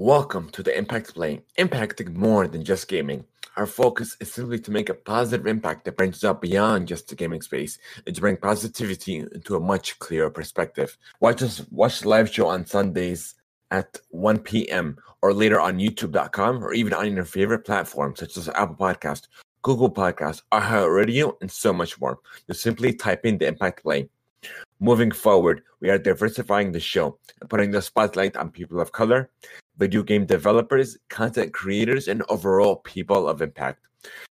Welcome to the Impact Play, impacting more than just gaming. Our focus is simply to make a positive impact that branches out beyond just the gaming space and to bring positivity into a much clearer perspective. Watch us watch the live show on Sundays at 1 p.m. or later on youtube.com or even on your favorite platform such as Apple Podcast, Google Podcast, iHeartRadio, and so much more. Just simply type in the Impact Play. Moving forward, we are diversifying the show and putting the spotlight on people of color, video game developers, content creators, and overall people of impact.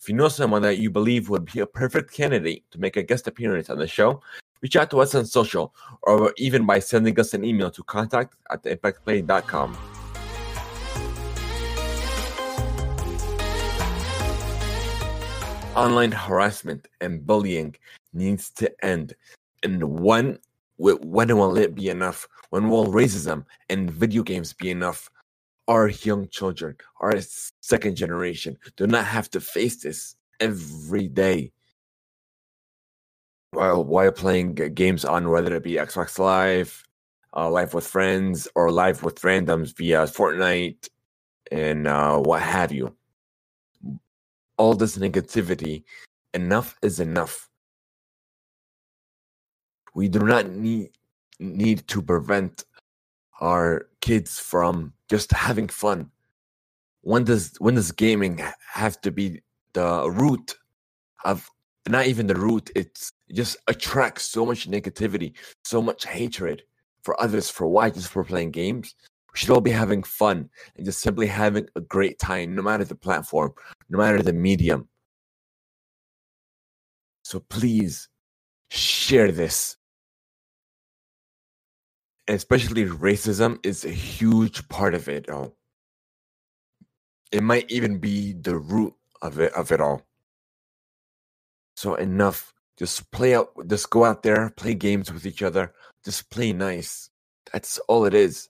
If you know someone that you believe would be a perfect candidate to make a guest appearance on the show, reach out to us on social or even by sending us an email to contact at theimpactplay.com. Online harassment and bullying needs to end. And when, when will it be enough? When will racism and video games be enough? Our young children, our second generation, do not have to face this every day while while playing games on whether it be Xbox Live, uh, Live with Friends, or Live with Randoms via Fortnite, and uh, what have you. All this negativity, enough is enough. We do not need need to prevent our kids from just having fun. When does when does gaming have to be the root of not even the root? It's it just attracts so much negativity, so much hatred for others. For why? Just for playing games. We should all be having fun and just simply having a great time, no matter the platform, no matter the medium. So please share this especially racism is a huge part of it all. It might even be the root of it of it all. So enough. Just play out just go out there, play games with each other, just play nice. That's all it is.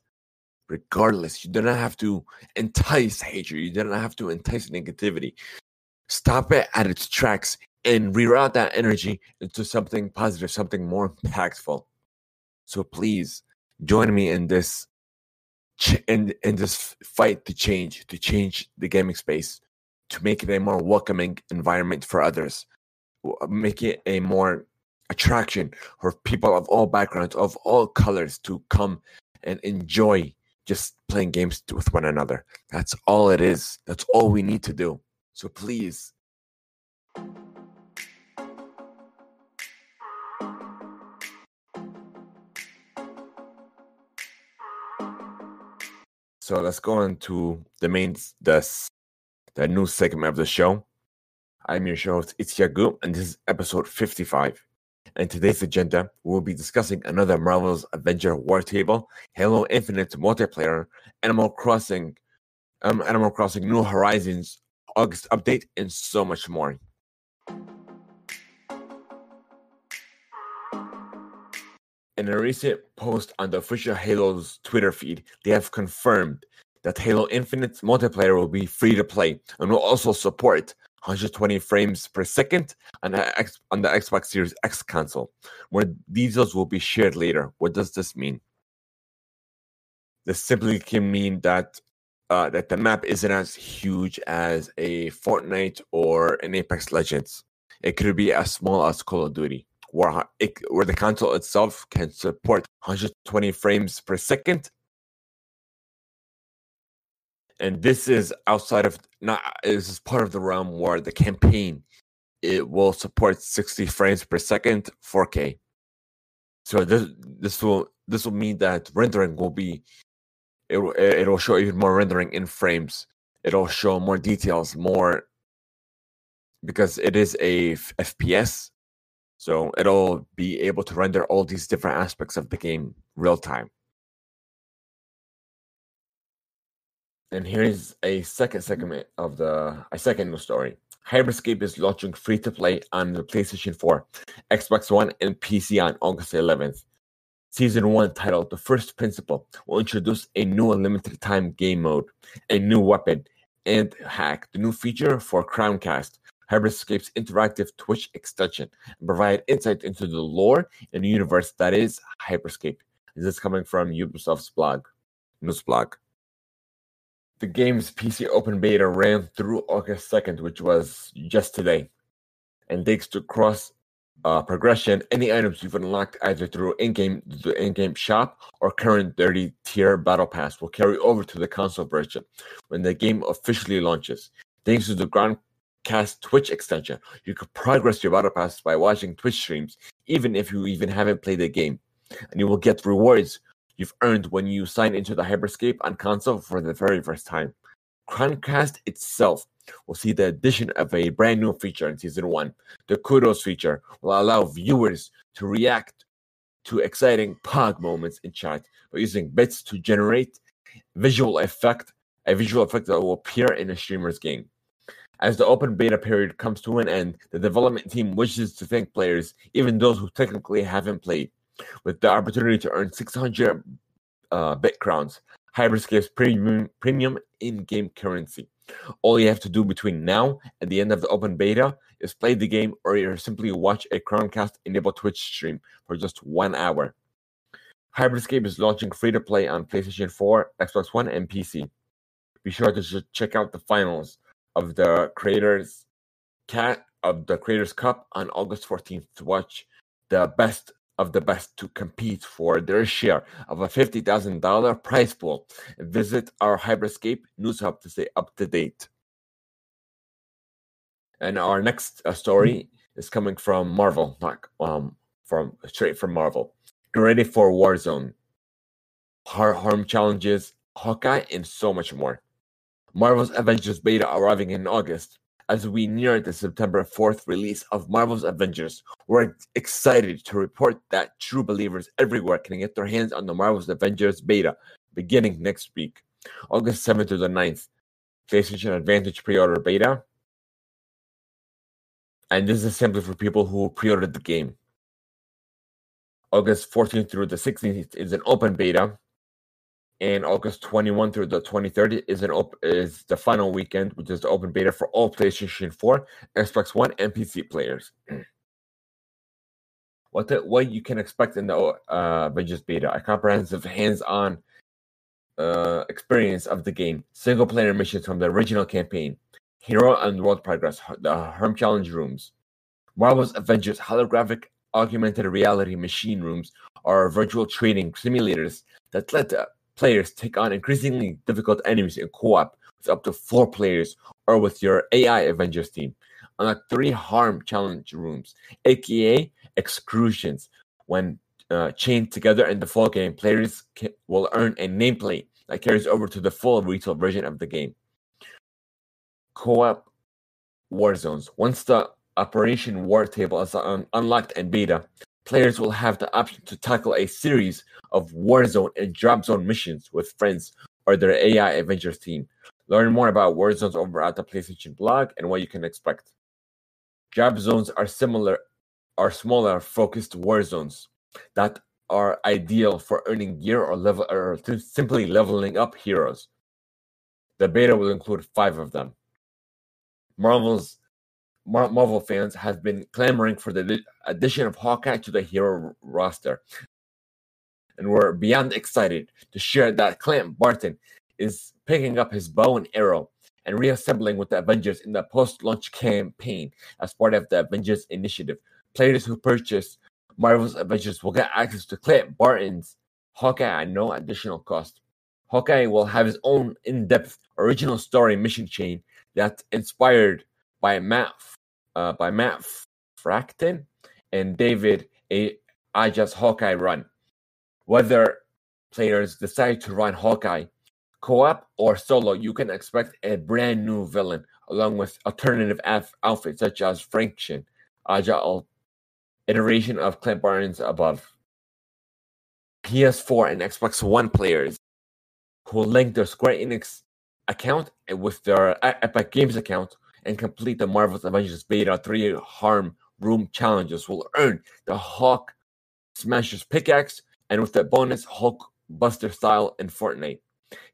Regardless, you do not have to entice hatred. You do not have to entice negativity. Stop it at its tracks and reroute that energy into something positive, something more impactful. So please join me in this in in this fight to change to change the gaming space to make it a more welcoming environment for others make it a more attraction for people of all backgrounds of all colors to come and enjoy just playing games with one another. That's all it is. That's all we need to do. So please So let's go into the main the the new segment of the show. I'm your show host Itziagu, and this is episode 55. And today's agenda, we'll be discussing another Marvel's Avenger War Table, Halo Infinite multiplayer, Animal Crossing, um, Animal Crossing New Horizons August update, and so much more. In a recent post on the official Halo's Twitter feed, they have confirmed that Halo Infinite multiplayer will be free to play and will also support 120 frames per second on the, X, on the Xbox Series X console. More details will be shared later. What does this mean? This simply can mean that uh, that the map isn't as huge as a Fortnite or an Apex Legends. It could be as small as Call of Duty where, it, where the console itself can support 120 frames per second. And this is outside of not this is part of the realm where the campaign it will support 60 frames per second 4K. So this this will this will mean that rendering will be it it'll show even more rendering in frames. It'll show more details, more because it is a FPS so it'll be able to render all these different aspects of the game real time. And here's a second segment of the a second news story. Hyperscape is launching free to play on the PlayStation 4, Xbox One, and PC on August 11th. Season 1, titled The First Principle, will introduce a new limited time game mode, a new weapon, and hack, the new feature for Crowncast, Hyperscape's interactive Twitch extension and provide insight into the lore and universe that is Hyperscape. This is coming from Ubisoft's blog, news blog. the game's PC open beta ran through August 2nd, which was just today. And thanks to cross uh, progression, any items you've unlocked either through in-game the in-game shop or current 30 tier battle pass will carry over to the console version when the game officially launches. Thanks to the Crowncast Twitch extension, you can progress your battle pass by watching Twitch streams, even if you even haven't played the game, and you will get rewards you've earned when you sign into the Hyperscape on console for the very first time. Crowncast itself will see the addition of a brand new feature in season one. The kudos feature will allow viewers to react to exciting pog moments in chat by using bits to generate visual effect, a visual effect that will appear in a streamer's game. As the open beta period comes to an end, the development team wishes to thank players, even those who technically haven't played, with the opportunity to earn 600 uh, bit crowns, Hyperscape's premium, premium in-game currency. All you have to do between now and the end of the open beta is play the game or simply watch a Crowncast enabled Twitch stream for just one hour. Hyperscape is launching free to play on PlayStation 4, Xbox One, and PC. Be sure to check out the finals of the Creators Cat of the Creators Cup on August 14th to watch the best of the best to compete for their share of a $50,000 prize pool. Visit our Hyperscape news hub to stay up to date. And our next uh, story is coming from Marvel, not um, from straight from Marvel. Get ready for Warzone, harm challenges, Hawkeye, and so much more. Marvel's Avengers beta arriving in August as we near the September 4th release of Marvel's Avengers, we're excited to report that true believers everywhere can get their hands on the Marvel's Avengers beta beginning next week, August 7th to the 9th. PlayStation Advantage pre order beta. And this is simply for people who pre ordered the game. August 14th through the 16th is an open beta and August 21 through the 23rd is an op- is the final weekend, which is the open beta for all PlayStation 4, Xbox One, and PC players. what the, what you can expect in the uh, Avengers beta: a comprehensive, hands-on uh, experience of the game, single-player missions from the original campaign, hero and world progress, the Harm Challenge rooms, Marvel's Avengers holographic augmented reality machine rooms are virtual training simulators that let players take on increasingly difficult enemies in co-op with up to four players or with your AI Avengers team. Unlock three harm challenge rooms, aka exclusions. When uh, chained together in the full game, players will earn a nameplate that carries over to the full retail version of the game. Co-op war zones. Once the Operation War table is un- unlocked in beta, players will have the option to tackle a series of Warzone and Drop Zone missions with friends or their AI Avengers team. Learn more about Warzones over at the PlayStation blog and what you can expect. Drop zones are similar, are smaller, focused war zones that are ideal for earning gear or level or simply leveling up heroes. The beta will include five of them. Marvel's Marvel fans have been clamoring for the addition of Hawkeye to the hero roster. And we're beyond excited to share that Clint Barton is picking up his bow and arrow and reassembling with the Avengers in the post launch campaign as part of the Avengers initiative. Players who purchase Marvel's Avengers will get access to Clint Barton's Hawkeye at no additional cost. Hawkeye will have his own in depth original story mission chain that's inspired by Matt uh, by Matt Fraction and David A. Aja's Hawkeye run. Whether players decide to run Hawkeye co-op or solo, you can expect a brand new villain along with alternative af- outfits such as Fraction, Aja iteration of Clint Barnes above. PS4 and Xbox One players who link their Square Enix account with their Epic Games account and complete the Marvel's Avengers Beta 3 Harm Room challenges will earn the Hulk Smasher's pickaxe and with the bonus Hulk Buster style in Fortnite.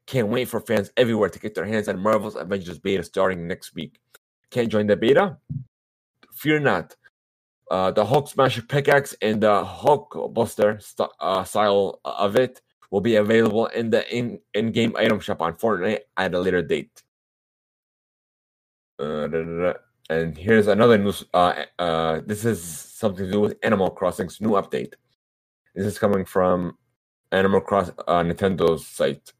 Can't wait for fans everywhere to get their hands on Marvel's Avengers Beta starting next week. Can't join the beta? Fear not. Uh, the Hulk Smasher pickaxe and the Hulk Buster st- uh, style of it will be available in the in in-game item shop on Fortnite at a later date. Uh, da, da, da. And here's another news. Uh, uh, this is something to do with Animal Crossing's new update. This is coming from Animal Cross Nintendo's site.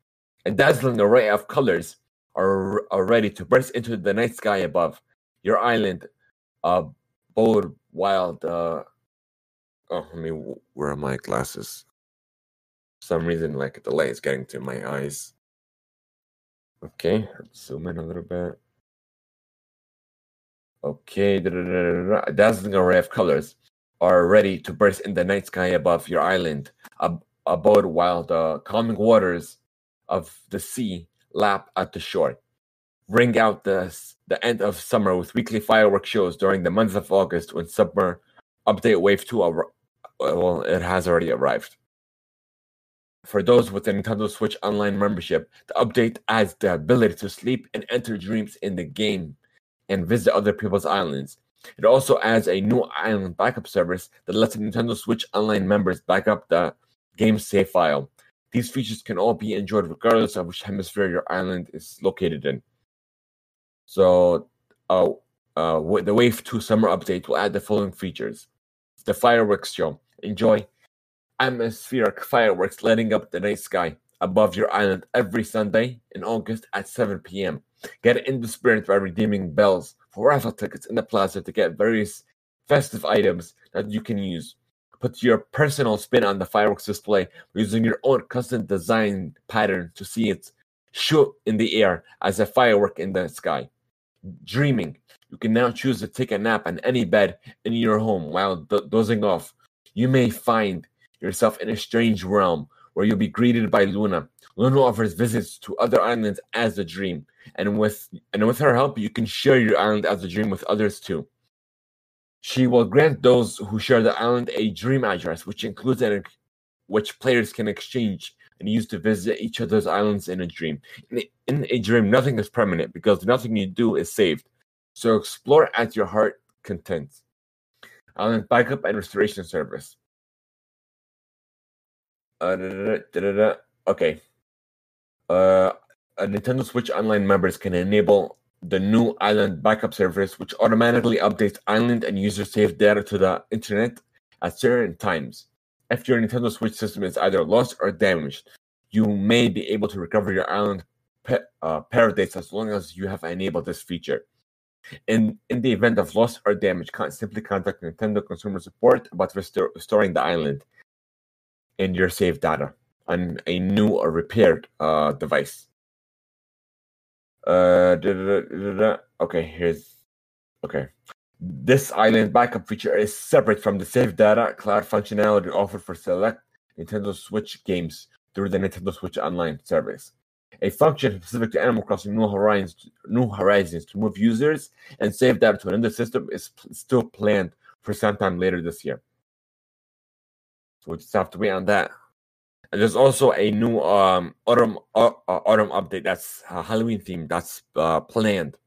A dazzling array of colors are, are ready to burst into the night sky above your island. Uh, bold, wild. Uh, oh, I mean, where are my glasses? For some reason, like the light is getting to my eyes. Okay, let's zoom in a little bit. Okay, a dazzling array of colors are ready to burst in the night sky above your island, ab- abode while the calming waters of the sea lap at the shore. Ring out the, the end of summer with weekly fireworks shows during the month of August when summer update wave 2 ar- well it has already arrived. For those with the Nintendo Switch Online membership, the update adds the ability to sleep and enter dreams in the game and visit other people's islands. It also adds a new island backup service that lets Nintendo Switch Online members back up the game's save file. These features can all be enjoyed regardless of which hemisphere your island is located in. So, uh, uh, the Wave 2 summer update will add the following features the fireworks show. Enjoy atmospheric fireworks lighting up the night sky above your island every Sunday in August at 7 p.m. Get in the spirit by redeeming bells for raffle tickets in the plaza to get various festive items that you can use. Put your personal spin on the fireworks display using your own custom design pattern to see it shoot in the air as a firework in the sky. Dreaming. You can now choose to take a nap on any bed in your home while do- dozing off. You may find yourself in a strange realm where you'll be greeted by Luna. Luna offers visits to other islands as a dream, and with and with her help, you can share your island as a dream with others too. She will grant those who share the island a dream address, which includes an which players can exchange and use to visit each other's islands in a dream. In a, in a dream, nothing is permanent because nothing you do is saved. So explore at your heart content. Island backup and restoration service. Uh, okay. Uh, Nintendo Switch Online members can enable the new Island backup service, which automatically updates island and user save data to the internet at certain times. If your Nintendo Switch system is either lost or damaged, you may be able to recover your island pe- uh, as long as you have enabled this feature. In in the event of loss or damage, simply contact Nintendo Consumer Support about restor- restoring the island and your saved data on a new or repaired uh, device. Uh, okay, here's okay. This island backup feature is separate from the save data cloud functionality offered for select Nintendo Switch games through the Nintendo Switch Online service. A function specific to Animal Crossing New Horizons, New Horizons to move users and save data to another system is still planned for sometime later this year. So we just have to wait on that. And there's also a new um autumn uh, uh autumn update that's uh, Halloween themed that's uh, planned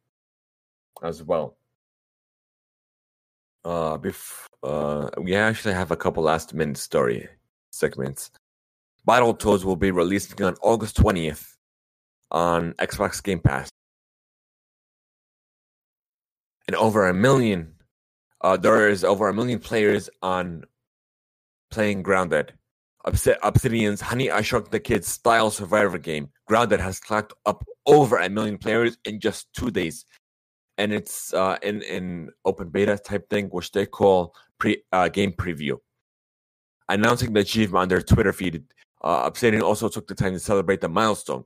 as well. Uh, bef- uh, we actually have a couple last minute story segments. Battle Battletoads will be releasing on August 20th on Xbox Game Pass. And over a million, uh, there is over a million players on playing Grounded. Obsidian's Honey I Shrunk the Kids style survivor game, Grounded has clocked up over a million players in just two days. And it's uh, in in open beta type thing, which they call pre uh, game preview. Announcing the achievement on their Twitter feed, uh, Obsidian also took the time to celebrate the milestone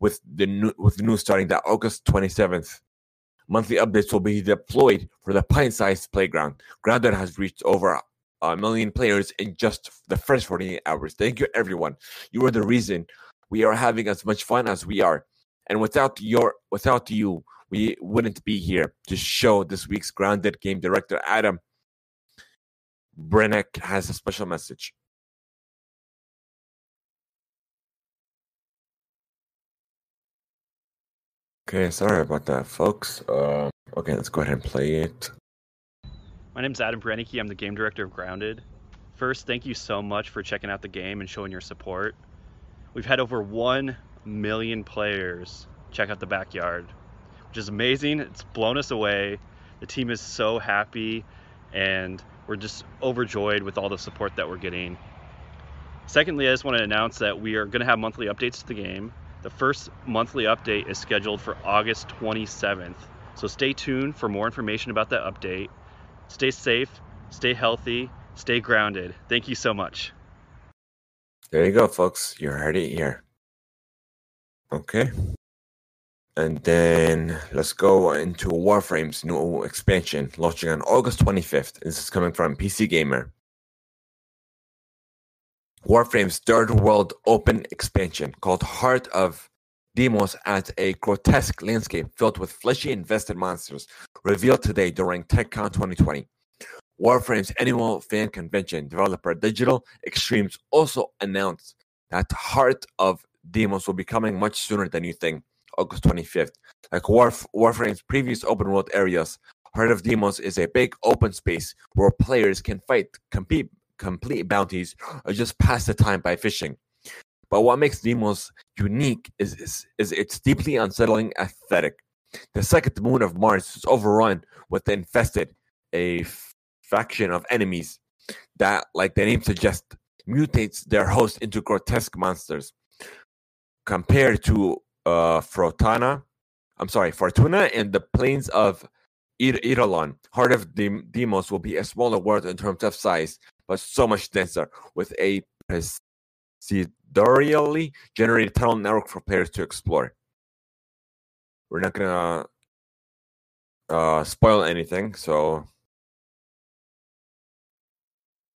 with the new with the news starting that August 27th. Monthly updates will be deployed for the pint-sized playground. Grounded has reached over a million players in just the first 48 hours. Thank you, everyone. You are the reason we are having as much fun as we are. And without your without you, we wouldn't be here to show this week's grounded game director Adam Brennecke has a special message. Okay, sorry about that, folks. Uh, okay, let's go ahead and play it. My name is Adam Brennecke. I'm the game director of Grounded. First, thank you so much for checking out the game and showing your support. we've had over 1 million players check out the backyard, which is amazing. It's blown us away. The team is so happy, and we're just overjoyed with all the support that we're getting. Secondly, I just want to announce that we are going to have monthly updates to the game. The first monthly update is scheduled for August 27th. So stay tuned for more information about that update. Stay safe, stay healthy, stay grounded. Thank you so much. There you go, folks. You heard it here. Okay. And then let's go into Warframe's new expansion launching on August 25th. This is coming from PC Gamer. Warframe's third world open expansion called Heart of Deimos adds a grotesque landscape filled with fleshy infested monsters revealed today during TennoCon 2020. Warframe's annual fan convention, developer Digital Extremes also announced that Heart of Deimos will be coming much sooner than you think, August 25th. Like Warf- Warframe's previous open world areas, Heart of Deimos is a big open space where players can fight, compete, complete bounties, or just pass the time by fishing. But what makes Deimos unique is, is, is its deeply unsettling aesthetic. The second moon of Mars is overrun with the infested, a faction of enemies that, like the name suggests, mutates their host into grotesque monsters. Compared to uh, Frotana, I'm sorry, Fortuna and the plains of Ir- Heart of Dem- Deimos will be a smaller world in terms of size, but so much denser, with a procedurally generated tunnel network for players to explore. We're not gonna uh, spoil anything, so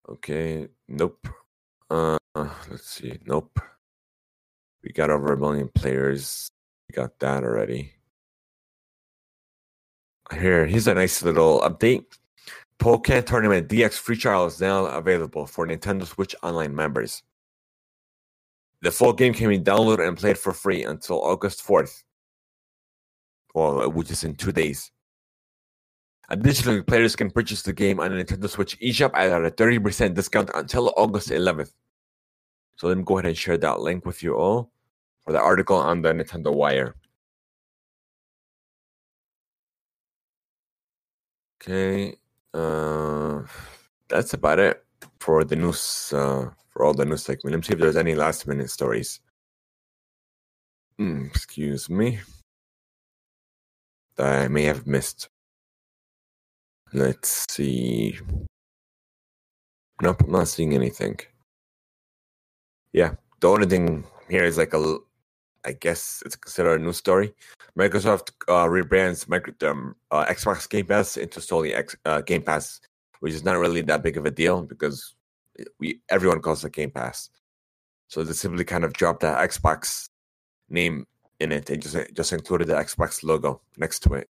okay, nope. Uh, let's see, nope. We got over a million players. We got that already. Here, here's a nice little update. Pokken Tournament DX free trial is now available for Nintendo Switch Online members. The full game can be downloaded and played for free until August 4th. Well, which is in two days. Additionally, players can purchase the game on the Nintendo Switch eShop at a 30% discount until August 11th. So let me go ahead and share that link with you all for the article on the Nintendo Wire. Okay, uh, that's about it for the news. Uh, for all the news segment. Let me see if there's any last minute stories. Mm, excuse me. That I may have missed. Let's see. Nope, I'm not seeing anything. Yeah, the only thing here is like a, I guess it's considered a news story. Microsoft uh, rebrands micro, um, uh, Xbox Game Pass into solely X, uh, Game Pass, which is not really that big of a deal because we everyone calls it Game Pass. So they simply kind of dropped that Xbox name in it and just just included the Xbox logo next to it.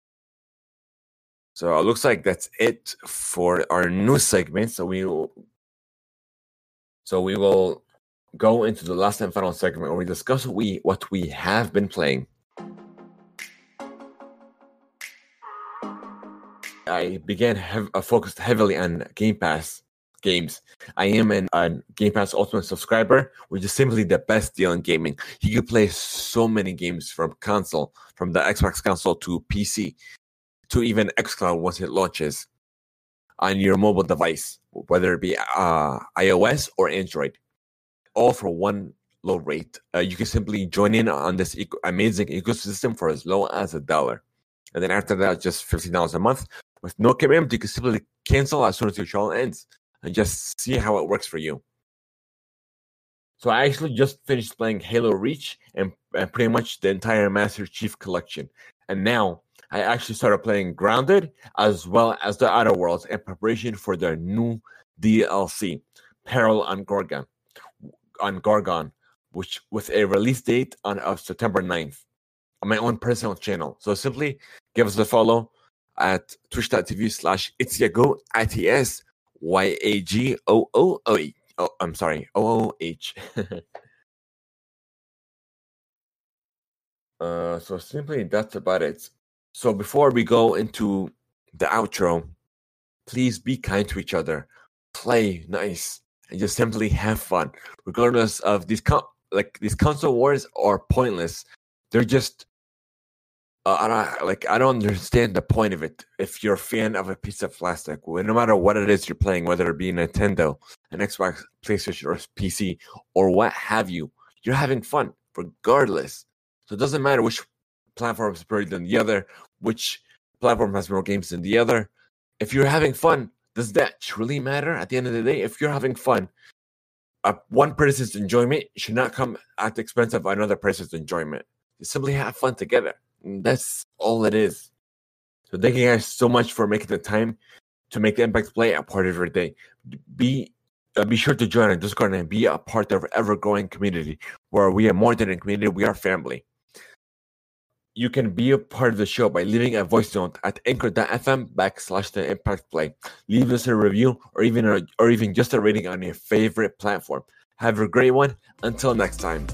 So it looks like that's it for our news segment. So we will, so we will go into the last and final segment where we discuss what we what we have been playing. I began hev- uh, focused heavily on Game Pass games. I am an, a Game Pass Ultimate subscriber, which is simply the best deal in gaming. You can play so many games from console, from the Xbox console to PC, to even xCloud once it launches on your mobile device, whether it be uh, iOS or Android, all for one low rate. Uh, you can simply join in on this amazing ecosystem for as low as a dollar. And then after that, just $15 a month with no commitment. You can simply cancel as soon as your trial ends and just see how it works for you. So I actually just finished playing Halo Reach and, and pretty much the entire Master Chief collection. And now I actually started playing Grounded as well as the Outer Worlds in preparation for their new DLC, Peril on Gorgon, on Gorgon, which with a release date on of September 9th on my own personal channel. So simply give us a follow at twitch.tv slash itziago, I-T-S Y A G O O O E. Oh, I'm sorry, O O H. Uh, so simply that's about it. So before we go into the outro, please be kind to each other, play nice, and just simply have fun, regardless of these com- like these console wars are pointless. They're just uh, I don't like. I don't understand the point of it. If you're a fan of a piece of plastic, no matter what it is you're playing, whether it be Nintendo, an Xbox, PlayStation, or PC, or what have you, you're having fun regardless. So it doesn't matter which platform is better than the other, which platform has more games than the other. If you're having fun, does that truly matter at the end of the day? If you're having fun, uh, one person's enjoyment should not come at the expense of another person's enjoyment. You simply have fun together. That's all it is. So thank you guys so much for making the time to make the Impact Play a part of your day. Be uh, be sure to join our Discord and be a part of our ever growing community where we are more than a community, we are family. You can be a part of the show by leaving a voice note at anchor.fm backslash the impact play. Leave us a review or even a, or even just a rating on your favorite platform. Have a great one. Until next time.